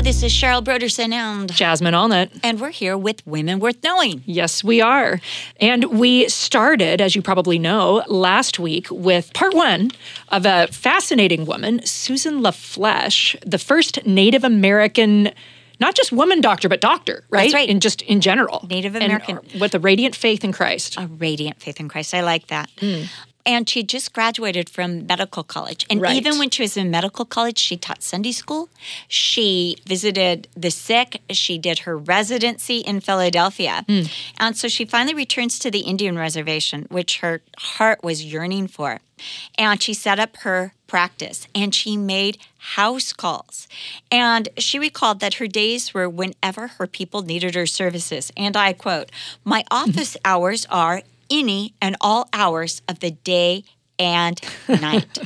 Hello, this is Cheryl Brodersen and Jasmine Allnut. And we're here with Women Worth Knowing. Yes, we are. And we started, as you probably know, last week with part one of a fascinating woman, Susan La Flesche, the first Native American not just woman doctor, but doctor, right? That's right. And just in general. Native American. And with a radiant faith in Christ. A radiant faith in Christ. I like that. Mm. And she just graduated from medical college. And right. even when she was in medical college, she taught Sunday school. She visited the sick. She did her residency in Philadelphia. Mm. And so she finally returns to the Indian reservation, which her heart was yearning for. And she set up her practice and she made house calls. And she recalled that her days were whenever her people needed her services. And I quote, My office hours are any and all hours of the day and night.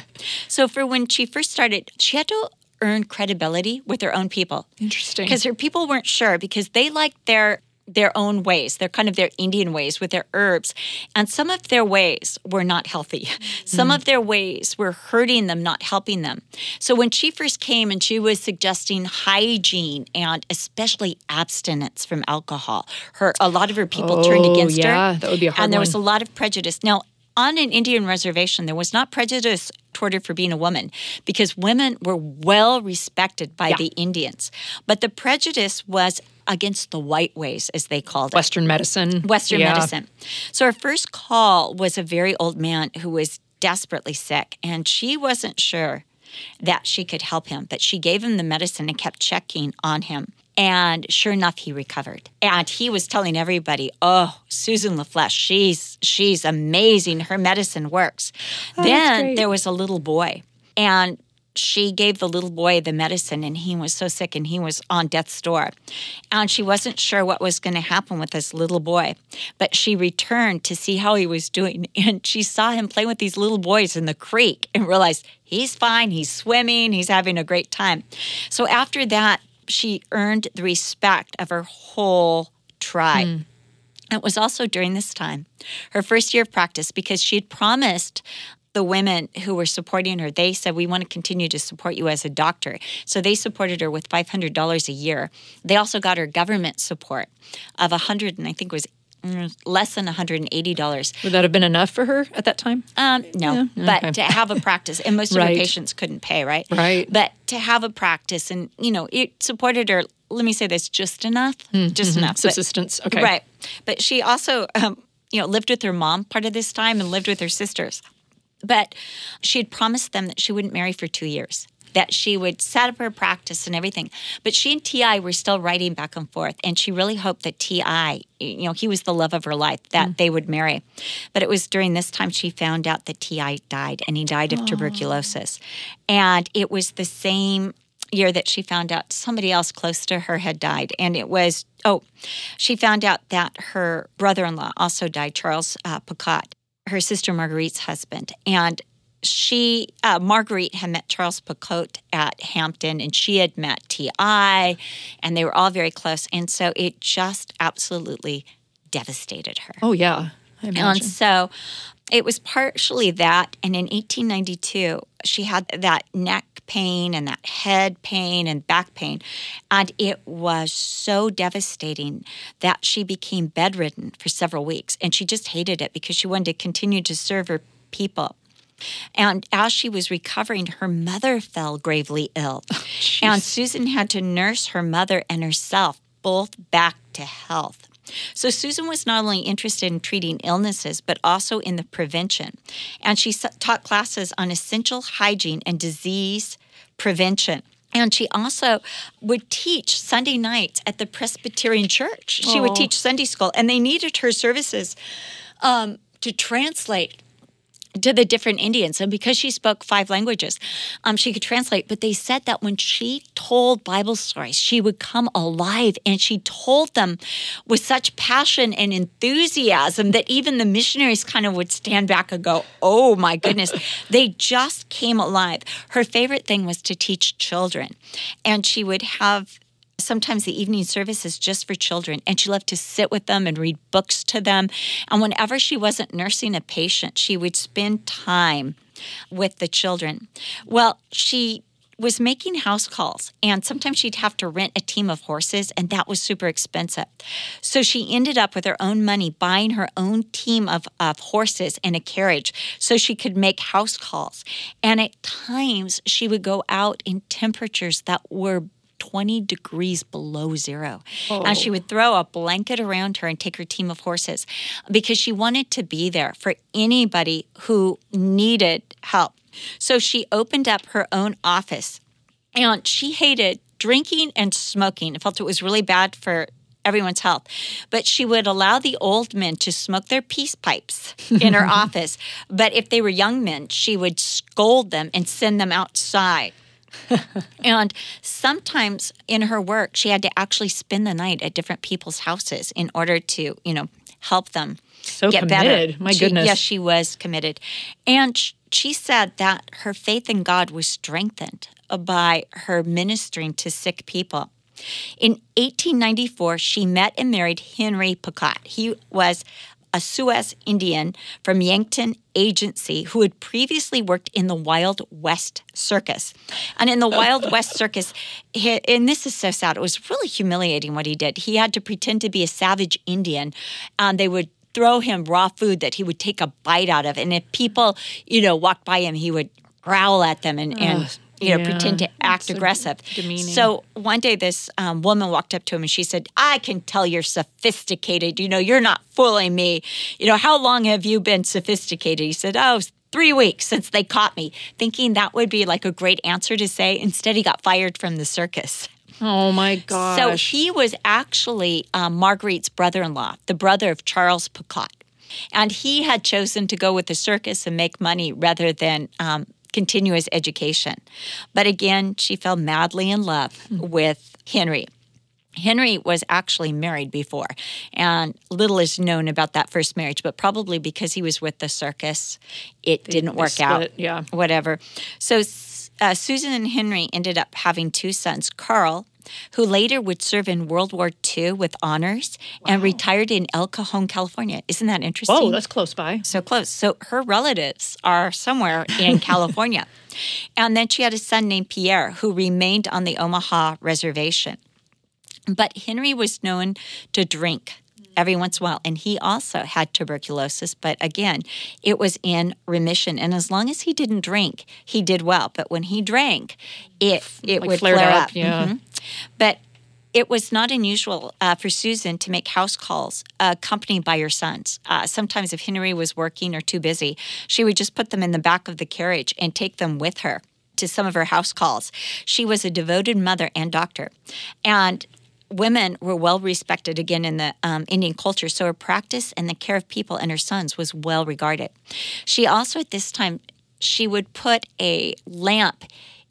so for when she first started, she had to earn credibility with her own people. Interesting. Because her people weren't sure because they liked their their own ways. They're kind of their Indian ways with their herbs. And some of their ways were not healthy. Some mm. of their ways were hurting them, not helping them. So when she first came and she was suggesting hygiene and especially abstinence from alcohol, her a lot of her people oh, turned against yeah, her. That would be a hard And there one. was a lot of prejudice. Now, on an Indian reservation, there was not prejudice toward her for being a woman because women were well respected by yeah. the Indians. But the prejudice was against the white ways, as they called it. Western medicine. Western yeah. medicine. So her first call was a very old man who was desperately sick, and she wasn't sure that she could help him, but she gave him the medicine and kept checking on him. And sure enough, he recovered. And he was telling everybody, "Oh, Susan La Flesche, she's she's amazing. Her medicine works." Oh, then there was a little boy, and she gave the little boy the medicine and he was so sick and he was on death's door. And she wasn't sure what was going to happen with this little boy. But she returned to see how he was doing and she saw him playing with these little boys in the creek and realized he's fine, he's swimming, he's having a great time. So after that, she earned the respect of her whole tribe. Mm. It was also during this time, her first year of practice, because she had promised the women who were supporting her, they said, We want to continue to support you as a doctor. So they supported her with $500 a year. They also got her government support of 100 and I think it was mm, less than $180. Would that have been enough for her at that time? Um, no, Yeah, but okay. to have a practice, and most of Right. her patients couldn't pay, right? Right. But to have a practice, and you know, it supported her. Let me say this: just enough, just enough. But- Subsistence. Okay. Right. But she also, um, you know, lived with her mom part of this time and lived with her sisters. But she had promised them that she wouldn't marry for two years, that she would set up her practice and everything. But she and T.I. were still writing back and forth, and she really hoped that T.I., you know, he was the love of her life, that they would marry. But it was during this time she found out that T.I. died, and he died of tuberculosis. And it was the same year that she found out somebody else close to her had died. And it was, oh, she found out that her brother in law also died, Charles uh, Picotte, her sister Marguerite's husband. And she, uh, Marguerite, had met Charles Picotte at Hampton, and she had met T.I., and they were all very close. And so it just absolutely devastated her. Oh, yeah. I And so it was partially that. And in 1892, she had that neck pain and that head pain and back pain. And it was so devastating that she became bedridden for several weeks. And she just hated it because she wanted to continue to serve her people. And as she was recovering, her mother fell gravely ill. Oh, and Susan had to nurse her mother and herself both back to health. So Susan was not only interested in treating illnesses, but also in the prevention. And she taught classes on essential hygiene and disease prevention. And she also would teach Sunday nights at the Presbyterian Church. She would teach Sunday school, and they needed her services um, to translate to the different Indians. And because she spoke five languages, um, she could translate. But they said that when she told Bible stories, she would come alive and she told them with such passion and enthusiasm that even the missionaries kind of would stand back and go, Oh my goodness. they just came alive. Her favorite thing was to teach children. And she would have sometimes the evening services just for children and she loved to sit with them and read books to them. And whenever she wasn't nursing a patient she would spend time with the children. Well she was making house calls and sometimes she'd have to rent a team of horses and that was super expensive. So she ended up with her own money buying her own team of, of horses and a carriage so she could make house calls. And at times she would go out in temperatures that were 20 degrees below zero. And she oh. would throw a blanket around her and take her team of horses because she wanted to be there for anybody who needed help. So she opened up her own office and she hated drinking and smoking. I felt it was really bad for everyone's health. But she would allow the old men to smoke their peace pipes in her office. But if they were young men, she would scold them and send them outside. and sometimes in her work, she had to actually spend the night at different people's houses in order to, you know, help them So get committed. better. My She- goodness. Yes, she was committed. And sh- she said that her faith in God was strengthened by her ministering to sick people. In 1894, she met and married Henry Picotte. He was a Sioux Indian from Yankton Agency who had previously worked in the Wild West Circus. And in the Wild West Circus, he, and this is so sad, it was really humiliating what he did. He had to pretend to be a savage Indian, and they would throw him raw food that he would take a bite out of. And if people, you know, walked by him, he would growl at them and, and you know, yeah. pretend to act aggressive. demeaning. So one day, this um, woman walked up to him and she said, I can tell you're sophisticated. You know, you're not fooling me. You know, how long have you been sophisticated? He said, Oh, three weeks since they caught me, thinking that would be like a great answer to say. Instead, he got fired from the circus. Oh my gosh. So he was actually um, Marguerite's brother in law, the brother of Charles Picotte. And he had chosen to go with the circus and make money rather than um, continue his education. But again, she fell madly in love with Henry. Henry was actually married before, and little is known about that first marriage, but probably because he was with the circus, it didn't they work out. yeah. Whatever. So uh, Susan and Henry ended up having two sons Carl, who later would serve in World War II with honors and retired in El Cajon, California. Isn't that interesting? Whoa, that's close by. so close. So her relatives are somewhere in California. And then she had a son named Pierre who remained on the Omaha reservation. But Henry was known to drink every once in a while, and he also had tuberculosis. But again, it was in remission, and as long as he didn't drink, he did well. But when he drank, it it Like would flare up, up. yeah. Mhm. But it was not unusual uh, for Susan to make house calls uh, accompanied by her sons. Uh, sometimes, if Henry was working or too busy, she would just put them in the back of the carriage and take them with her to some of her house calls. She was a devoted mother and doctor. And women were well respected again in the um, Indian culture, so her practice and the care of people and her sons was well regarded. She also, at this time, she would put a lamp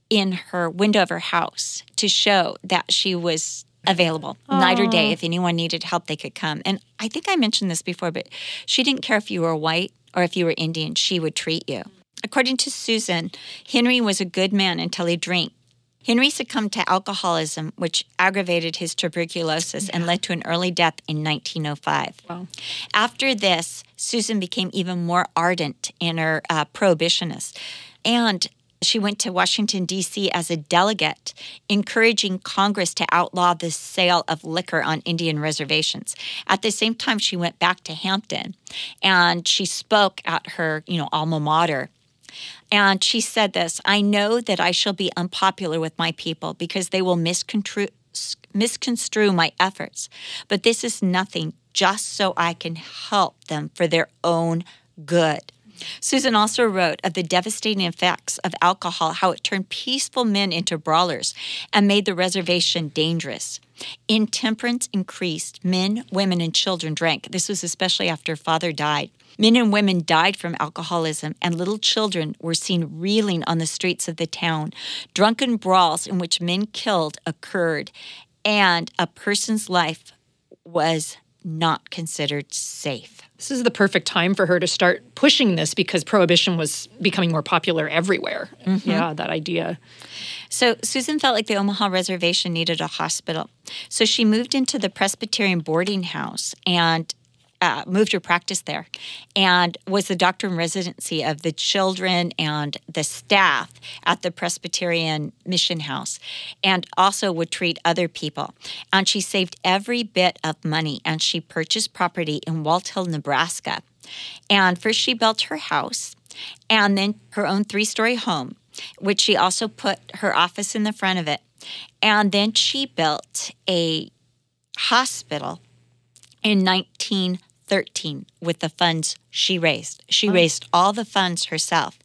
in her window of her house to show that she was available night or day. If anyone needed help they could come. And i think i mentioned this before but she didn't care if you were white or if you were indian she would treat you. According to susan henry was a good man until he drank henry succumbed to alcoholism which aggravated his tuberculosis and led to an early death in 1905 Wow. after this, Susan became even more ardent in her uh, prohibitionist. And she went to Washington, D.C. as a delegate, encouraging Congress to outlaw the sale of liquor on Indian reservations. At the same time, she went back to Hampton and she spoke at her, you know, alma mater. And she said this I know that I shall be unpopular with my people because they will misconstrue, misconstrue my efforts. But this is nothing, just so I can help them for their own good. Susan also wrote of the devastating effects of alcohol, how it turned peaceful men into brawlers and made the reservation dangerous. Intemperance increased. Men, women, and children drank. This was especially after father died. Men and women died from alcoholism, and little children were seen reeling on the streets of the town. Drunken brawls in which men killed occurred, and a person's life was not considered safe. This is the perfect time for her to start pushing this because prohibition was becoming more popular everywhere. Mm-hmm. Yeah, that idea. So Susan felt like the Omaha reservation needed a hospital. So she moved into the Presbyterian boarding house and uh, moved her practice there and was the doctor in residency of the children and the staff at the Presbyterian Mission House and also would treat other people. And she saved every bit of money and she purchased property in Walthill, Nebraska. And first she built her house and then her own three story home, which she also put her office in the front of it. And then she built a hospital in 1913 with the funds she raised. She oh. raised all the funds herself.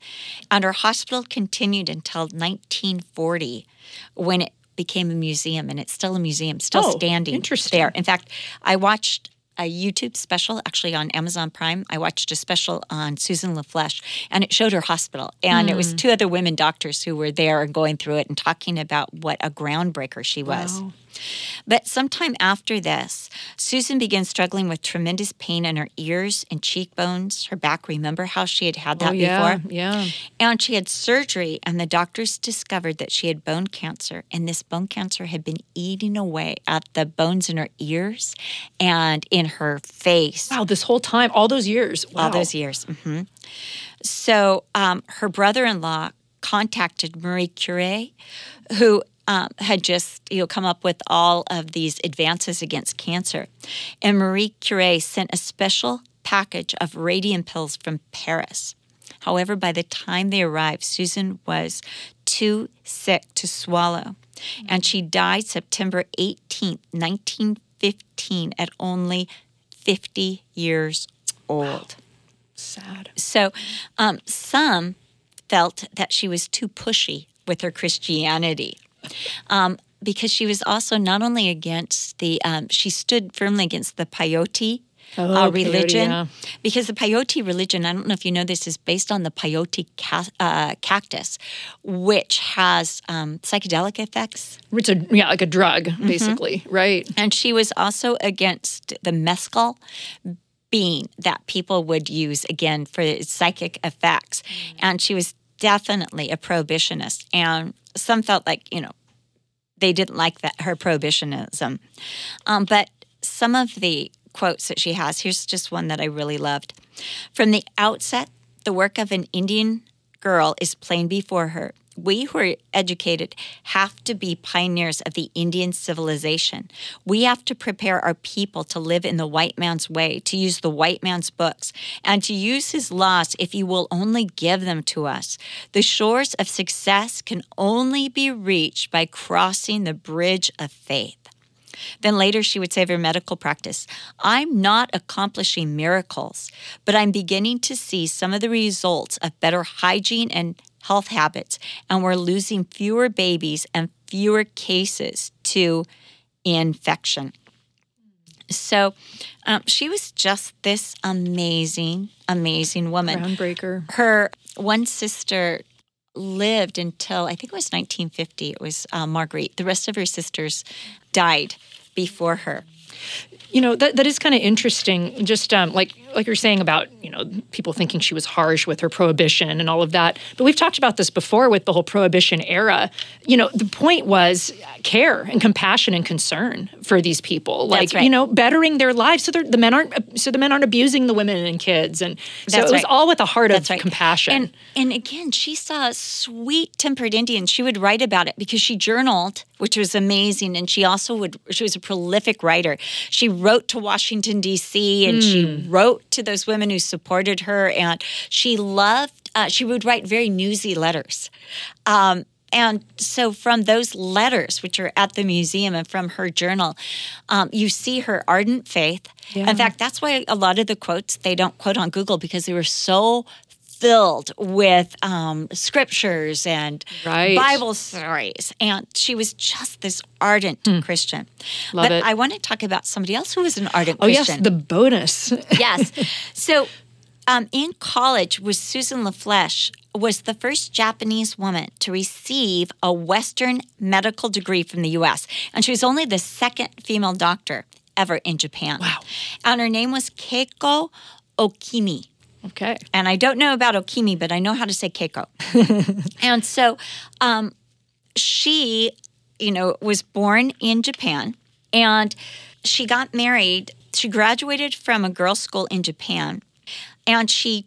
And her hospital continued until 1940 when it became a museum and it's still a museum, still oh, standing interesting. there. In fact, I watched a YouTube special actually on Amazon Prime. I watched a special on Susan La Flesche, and it showed her hospital. And mm. it was hmm. two other women doctors who were there and going through it and talking about what a groundbreaker she was. Wow. But sometime after this, Susan began struggling with tremendous pain in her ears and cheekbones, her back. Remember how she had had that oh, yeah, before? Yeah. And she had surgery, and the doctors discovered that she had bone cancer, and this bone cancer had been eating away at the bones in her ears and in her face. Wow, this whole time, all those years. Wow. All those years. Mm-hmm. So um, her brother in law contacted Marie Curie, who um, had just you know come up with all of these advances against cancer, and Marie Curie sent a special package of radium pills from Paris. However, by the time they arrived, Susan was too sick to swallow, and she died September 18, 1915, at only 50 years old. Sad. So, um, some felt that she was too pushy with her Christianity. Um, because she was also not only against the, um, she stood firmly against the peyote oh, uh, religion. Peyote, yeah. Because the peyote religion, I don't know if you know this, is based on the peyote ca- uh, cactus, which has um, psychedelic effects. It's a, yeah, like a drug, mm-hmm. basically, right? And she was also against the mescal bean that people would use again for psychic effects. Mm. And she was definitely a prohibitionist. And some felt like, you know, they didn't like that her prohibitionism. Um, but some of the quotes that she has, here's just one that I really loved. From the outset, the work of an Indian girl is plain before her we who are educated have to be pioneers of the Indian civilization. We have to prepare our people to live in the white man's way, to use the white man's books, and to use his laws if you will only give them to us. The shores of success can only be reached by crossing the bridge of faith. Then later she would say of her medical practice, I'm not accomplishing miracles, but I'm beginning to see some of the results of better hygiene and health habits, and we're losing fewer babies and fewer cases to infection. So um, she was just this amazing, amazing woman. Groundbreaker. Her one sister lived until I think it was 1950. It was uh, Marguerite. The rest of her sisters died before her. You know that that is kind of interesting. Just um, like like you're saying about you know people thinking she was harsh with her prohibition and all of that. But we've talked about this before with the whole prohibition era. You know the point was care and compassion and concern for these people, like right. you know bettering their lives so the men aren't so the men aren't abusing the women and kids, and so That's it was right. all with a heart That's of right. compassion. And and again, she saw sweet tempered Indians. She would write about it because she journaled, which was amazing, and she also would. She was a prolific writer. She wrote to Washington, D.C., and mm. she hmm. To those women who supported her. And she loved, uh, she would write very newsy letters. Um, and so, from those letters, which are at the museum and from her journal, um, you see her ardent faith. Yeah. In fact, that's why a lot of the quotes they don't quote on Google because they were so filled with um, scriptures and right. Bible stories. And she was just this ardent mm. Christian. Love but it. I want to talk about somebody else who was an ardent oh, Christian. yes, the bonus. yes. So um, in college was Susan La Flesche was the first Japanese woman to receive a Western medical degree from the U.S. And she was only the second female doctor ever in Japan. Wow. And her name was Keiko Okimi. Okay. And I don't know about Okimi, but I know how to say Keiko. and so um, she, you know, was born in Japan and she got married she graduated from a girls' school in Japan and she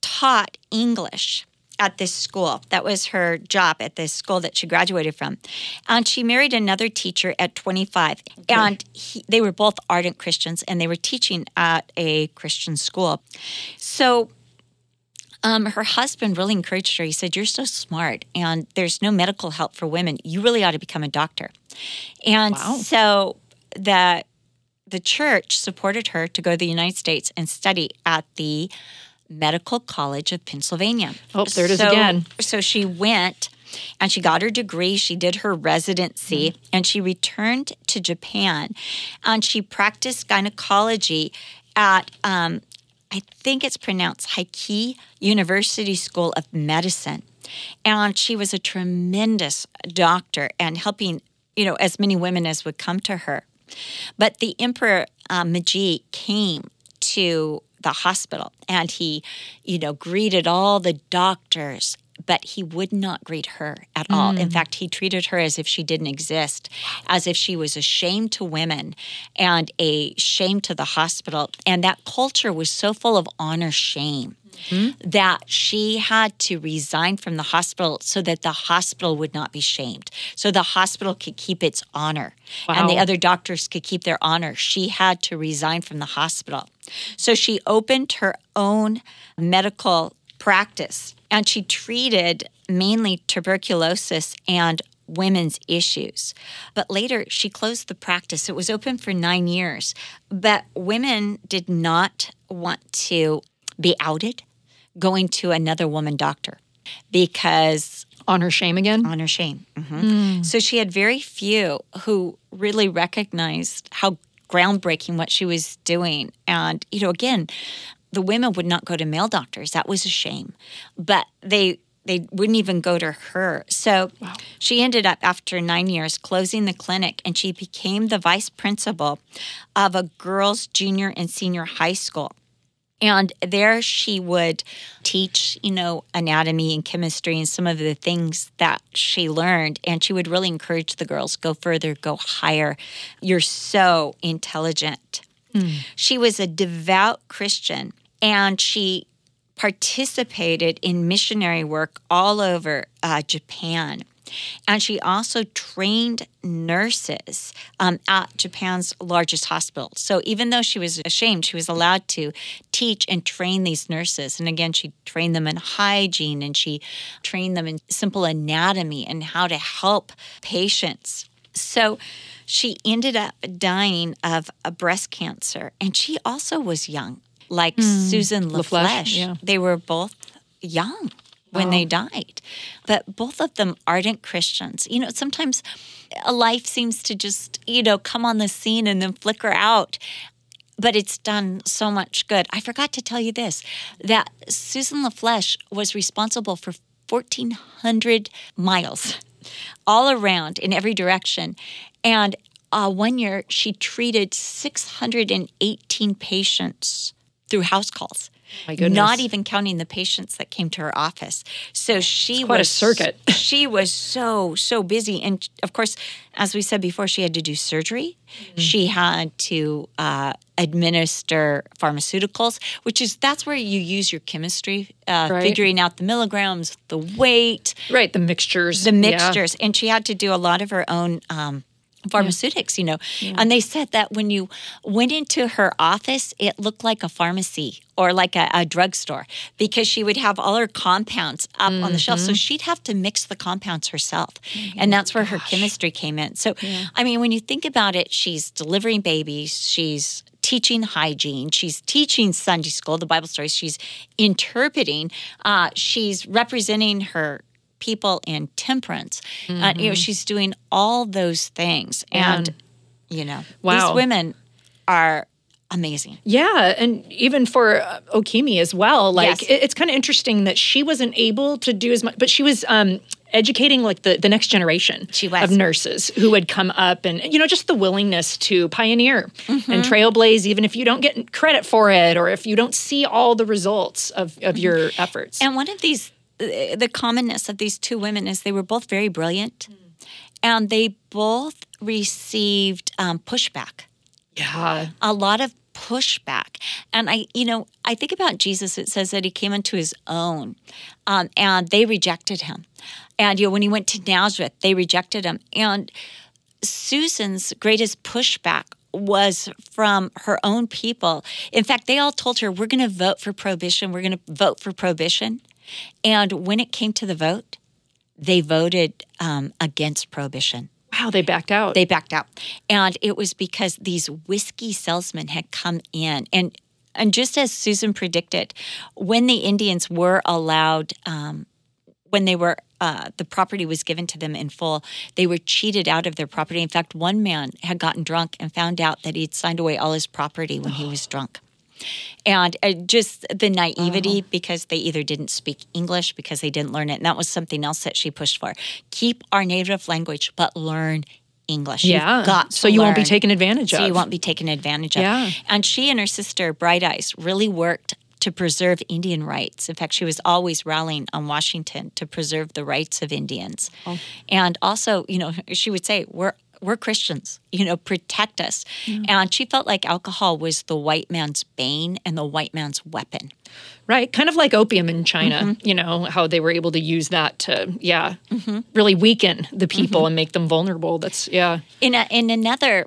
taught English at this school. That was her job at this school that she graduated from. And she married another teacher at 25. Okay. And he, they were both ardent Christians and they were teaching at a Christian school. So um, her husband really encouraged her. He said, You're so smart, and there's no medical help for women. You really ought to become a doctor. And wow. so the, the church supported her to go to the United States and study at the Medical College of Pennsylvania. Oh, there it is so, again. So she went and she got her degree. She did her residency mm-hmm. and she returned to Japan and she practiced gynecology at, um, I think it's pronounced Heike University School of Medicine. And she was a tremendous doctor and helping, you know, as many women as would come to her. But the Emperor uh, Meiji came to the hospital and he, you know, greeted all the doctors, but he would not greet her at mm. all. In mm. fact, he treated her as if she didn't exist, as if she was a shame to women and a shame to the hospital. And that culture was so full of honor shame mm-hmm. that she had to resign from the hospital so that the hospital would not be shamed, so the hospital could keep its honor wow. and the other doctors could keep their honor. She had to resign from the hospital. So she opened her own medical practice and she treated mainly tuberculosis and women's issues. But later, she closed the practice. It was open for nine years, but women did not want to be outed going to another woman doctor because on her shame again on her shame mm-hmm. mm. so she had very few who really recognized how groundbreaking what she was doing and you know again the women would not go to male doctors that was a shame but they they wouldn't even go to her. So wow. she ended up, after nine years, closing the clinic and she became the vice principal of a girls' junior and senior high school. And there she would teach, you know, anatomy and chemistry and some of the things that she learned. And she would really encourage the girls go further, go higher. You're so intelligent. Mm. She was a devout Christian and she participated in missionary work all over uh, Japan. And she also trained nurses um, at Japan's largest hospital. So even though she was ashamed, she was allowed to teach and train these nurses. And again, she trained them in hygiene and she trained them in simple anatomy and how to help patients. So she ended up dying of a breast cancer. And she also was young, like mm. Susan La Flesche. Yeah. They were both young when they died. But both of them ardent Christians. You know, sometimes a life seems to just, you know, come on the scene and then flicker out. But it's done so much good. I forgot to tell you this that Susan La Flesche was responsible for 1,400 miles all around in every direction. And uh, one year, she treated 618 patients through house calls. Not even counting the patients that came to her office. So she it's quite was a circuit. she was so so busy, and of course, as we said before, she had to do surgery. Mm-hmm. She had to uh, administer pharmaceuticals, which is that's where you use your chemistry, uh, right. figuring out the milligrams, the weight, right, the mixtures, the mixtures, yeah. and she had to do a lot of her own. Um, pharmaceutics, yeah. you know. Yeah. And they said that when you went into her office, it looked like a pharmacy or like a, a drugstore because she would have all her compounds up mm-hmm. on the shelf. So mm-hmm. she'd have to mix the compounds herself. Mm-hmm. And that's where Gosh. her chemistry came in. So, yeah. I mean, when you think about it, she's delivering babies, she's teaching hygiene. She's teaching Sunday school, the Bible stories. She's interpreting. Uh, she's representing her people in temperance. Mm-hmm. Uh, you know, mm-hmm. she's doing all those things, and you know, wow. these women are amazing. Yeah, and even for uh, Okimi as well. Like yes. it, it's kind of interesting that she wasn't able to do as much, but she was um, educating like the, the next generation of nurses who would come up and you know just the willingness to pioneer mm-hmm. and trailblaze even if you don't get credit for it or if you don't see all the results of, of your efforts. And one of these the commonness of these two women is they were both very brilliant mm. and they both received um, pushback Yeah. a lot of pushback. And I, you know, I think about Jesus. It says that he came into his own, um, and they rejected him. And you know, when he went to Nazareth, they rejected him. And Susan's greatest pushback was from her own people. In fact, they all told her, "We're going to vote for prohibition. We're going to vote for prohibition." And when it came to the vote, they voted um, against prohibition. Wow, they backed out. They backed out. And it was because these whiskey salesmen had come in and and just as Susan predicted, when the Indians were allowed, um, when they were uh, the property was given to them in full, they were cheated out of their property. In fact, one man had gotten drunk and found out that he'd signed away all his property when he was drunk. And uh, just the naivety because they either didn't speak English because they didn't learn it. And that was something else that she pushed for. Keep our native language, but learn English. yeah. So you won't be taken advantage so of. you won't be taken advantage of. Yeah. And she and her sister, Bright Eyes, really worked to preserve Indian rights. In fact, she was always rallying on Washington to preserve the rights of Indians. Oh. And also, you know, she would say, "We're we're Christians, you know, protect us." And she felt like alcohol was the white man's bane and the white man's weapon. Right. Kind of like opium in China, Mm-hmm. you know, how they were able to use that to, yeah, really weaken the people Mm-hmm. and make them vulnerable. That's, yeah. in a, in another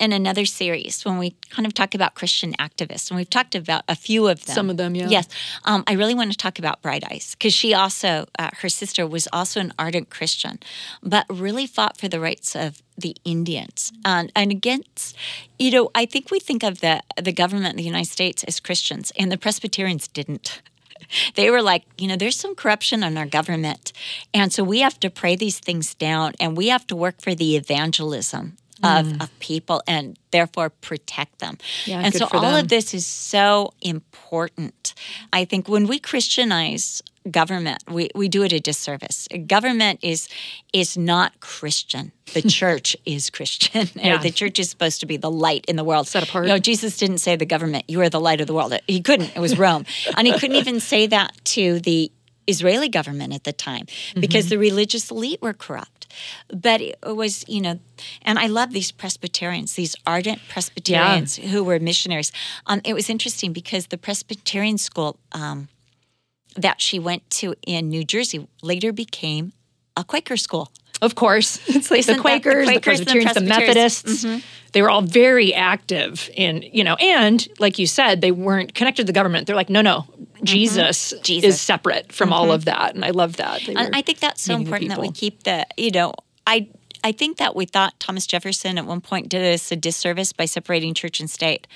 in another series when we kind of talk about Christian activists, and we've talked about a few of them. Some of them, yeah. Yes, um, I really want to talk about Bright Eyes because she also, uh, her sister was also an ardent Christian, but really fought for the rights of the Indians and and against, you know, I think we think of the the government of the United States as Christians, and the Presbyterians didn't they were like, you know, there's some corruption in our government. And so we have to pray these things down and we have to work for the evangelism of, of people and therefore protect them. Mm. Yeah, and so all them. of this is so important. I think when we Christianize government, we, we do it a disservice. Government is is not Christian. The church is Christian. Yeah. the church is supposed to be the light in the world. Set apart. You know, Jesus didn't say the government, you are the light of the world. He couldn't. It was Rome. and he couldn't even say that to the Israeli government at the time because the religious elite were corrupt. But it was, you know, and I love these Presbyterians, these ardent Presbyterians who were missionaries. Um, it was interesting because the Presbyterian school um, that she went to in New Jersey later became a Quaker school. Of course. It's like the the Quakers, the, Quakers the Presbyterians, the, Presbyterians? Mm-hmm. Methodists. They were all very active in, you know, and like you said, they weren't connected to the government. They're like, no, no, Jesus, Mm-hmm. Jesus. Mm-hmm. is separate from all of that. And I love that. Were I think that's so important that we keep the, you know, I I think that we thought Thomas Jefferson at one point did us a disservice by separating church and state.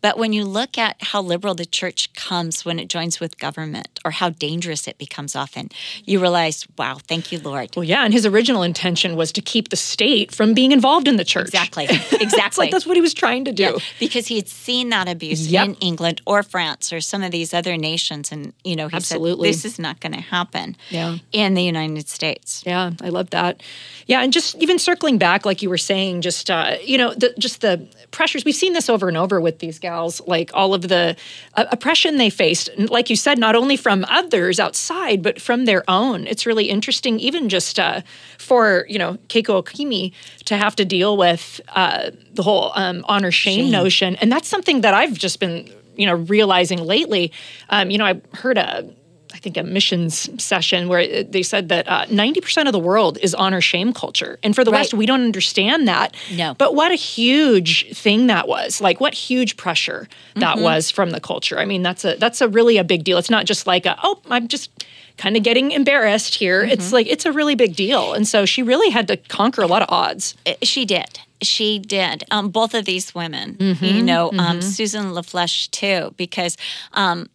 But when you look at how liberal the church comes when it joins with government or how dangerous it becomes often, you realize, wow, thank you, Lord. Well, yeah, and his original intention was to keep the state from being involved in the church. Exactly. Exactly. like that's what he was trying to do. Yeah, because he had seen that abuse Yep. in England or France or some of these other nations, and you know he Absolutely. said this is not going to happen Yeah. in the United States. Yeah, I love that. Yeah, and just even circling back, like you were saying, just uh, you know, the, just the pressures. We've seen this over and over with these gals, like all of the uh, oppression they faced. And Like you said, not only from others outside, but from their own. It's really interesting, even just uh, for you know Keiko Okimi to have to deal with uh, the whole um, honor shame, Shame. notion, and that's something that I've just been you know realizing lately. Um, you know, I heard a I think a missions session where they said that uh, 90% of the world is honor shame culture. And for the Right. West, we don't understand that. No. But what a huge thing that was. Like what huge pressure that was from the culture. I mean, that's a that's a really a big deal. It's not just like a, oh, I'm just kind of getting embarrassed here. It's like it's a really big deal. And so she really had to conquer a lot of odds. Uh, She did. She did. Um, both of these women, Mm-hmm, you know, um, Susan La Flesche too, because um,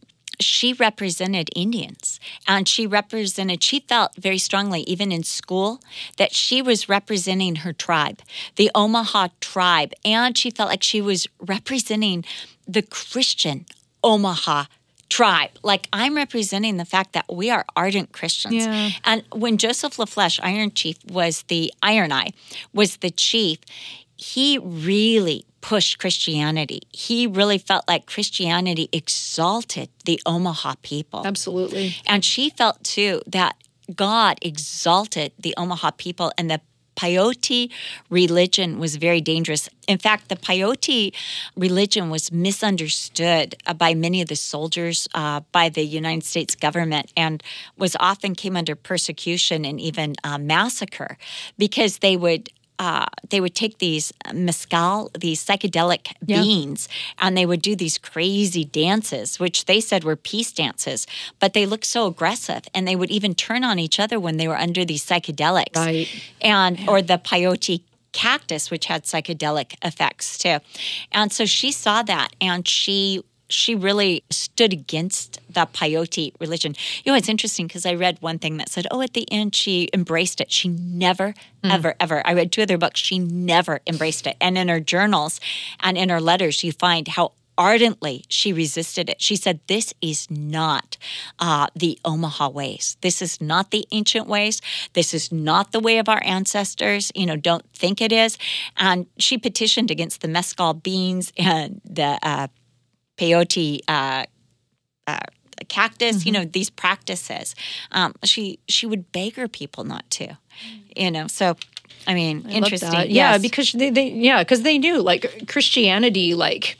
she represented Indians and she represented, she felt very strongly, even in school, that she was representing her tribe, the Omaha tribe. And she felt like she was representing the Christian Omaha tribe. Like I'm representing the fact that we are ardent Christians. Yeah. And when Joseph La Flesche, Iron Chief, was the Iron Eye, was the chief, he really pushed Christianity. He really felt like Christianity exalted the Omaha people. Absolutely. And she felt too that God exalted the Omaha people and the peyote religion was very dangerous. In fact, the peyote religion was misunderstood uh, by many of the soldiers, uh, by the United States government, and was often came under persecution and even uh, massacre because they would uh, they would take these mescal, these psychedelic Yeah. beans, and they would do these crazy dances, which they said were peace dances, but they looked so aggressive, and they would even turn on each other when they were under these psychedelics, Right. and or the peyote cactus, which had psychedelic effects too, and so she saw that, and she she really stood against the peyote religion. You know, it's interesting because I read one thing that said, oh, at the end, she embraced it. She never, ever, ever, I read two other books, she never embraced it. And in her journals and in her letters, you find how ardently she resisted it. She said, This is not uh, the Omaha ways. This is not the ancient ways. This is not the way of our ancestors. You know, don't think it is. And she petitioned against the mescal beans and the uh, peyote uh, uh, cactus. Mm-hmm. You know these practices. Um, she she would beg her people not to. You know, so I mean, I interesting. that. Yeah, because they, they yeah, because they knew like Christianity like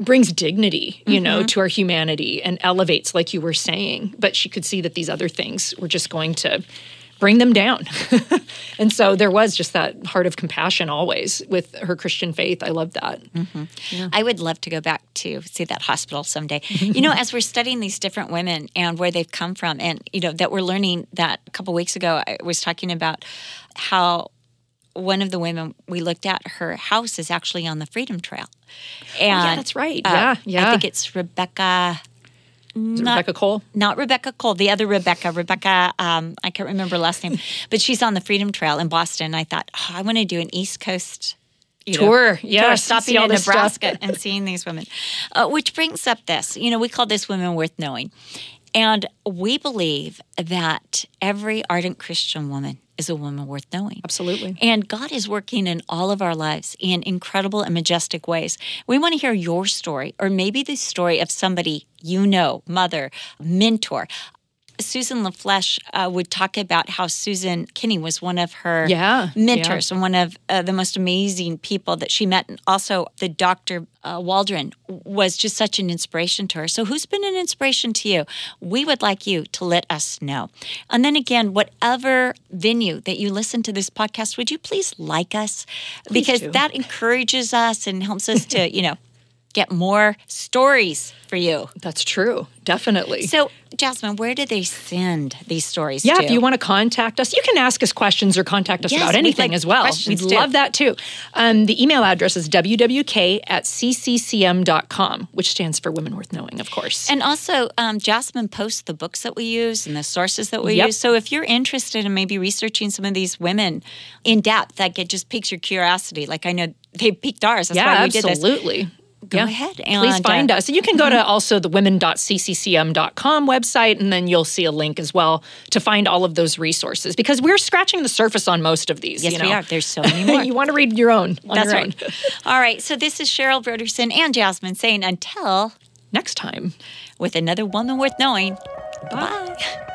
brings dignity, you know, Mm-hmm. to our humanity and elevates, like you were saying. But she could see that these other things were just going to bring them down. and so there was just that heart of compassion always with her Christian faith. I love that. I would love to go back to see that hospital someday. you know, as we're studying these different women and where they've come from, and you know that we're learning that a couple weeks ago, I was talking about how one of the women we looked at, her house is actually on the Freedom Trail. And Oh, yeah, that's right. uh, Yeah, yeah. I think it's Rebecca. Not- Rebecca Cole? Not Rebecca Cole, the other Rebecca. Rebecca, um, I can't remember her last name, but she's on the Freedom Trail in Boston. I thought, oh, I want to do an East Coast you know, Tour, yes, stopping in. Nebraska and seeing these women. Uh, which brings up this, you know, we call this women worth knowing, and we believe that every ardent Christian woman is a woman worth knowing. Absolutely. And God is working in all of our lives in incredible and majestic ways. We want to hear your story, or maybe the story of somebody you know, mother, mentor. Susan La Flesche uh, would talk about how Susan Kinney was one of her Yeah, mentors and one of uh, the most amazing people that she met. And also, the Dr. Uh, Waldron was just such an inspiration to her. So, who's been an inspiration to you? We would like you to let us know. And then again, whatever venue that you listen to this podcast, would you please like us? because do. that encourages us and helps us to, you know, get more stories for you. That's true. Definitely. So, Jasmine, where do they send these stories Yeah, to? if you want to contact us, you can ask us questions or contact us Yes, about anything like as well. We'd too. love that too. Um, the email address is wwk at cccm.com, which stands for Women Worth Knowing, of course. And also, um, Jasmine posts the books that we use and the sources that we Yep. use. So if you're interested in maybe researching some of these women in depth, that just piques your curiosity. Like I know they piqued ours. That's yeah, why we did this. absolutely. Go yeah. ahead and Please find uh, us. You can go to also the women.cccm.com website, and then you'll see a link as well to find all of those resources because we're scratching the surface on most of these. Yes, you know? we are. There's so many more. you want to read your own. On That's your right. Own. All right. So this is Cheryl Brodersen and Jasmine saying until Next time. with another woman worth knowing. Bye.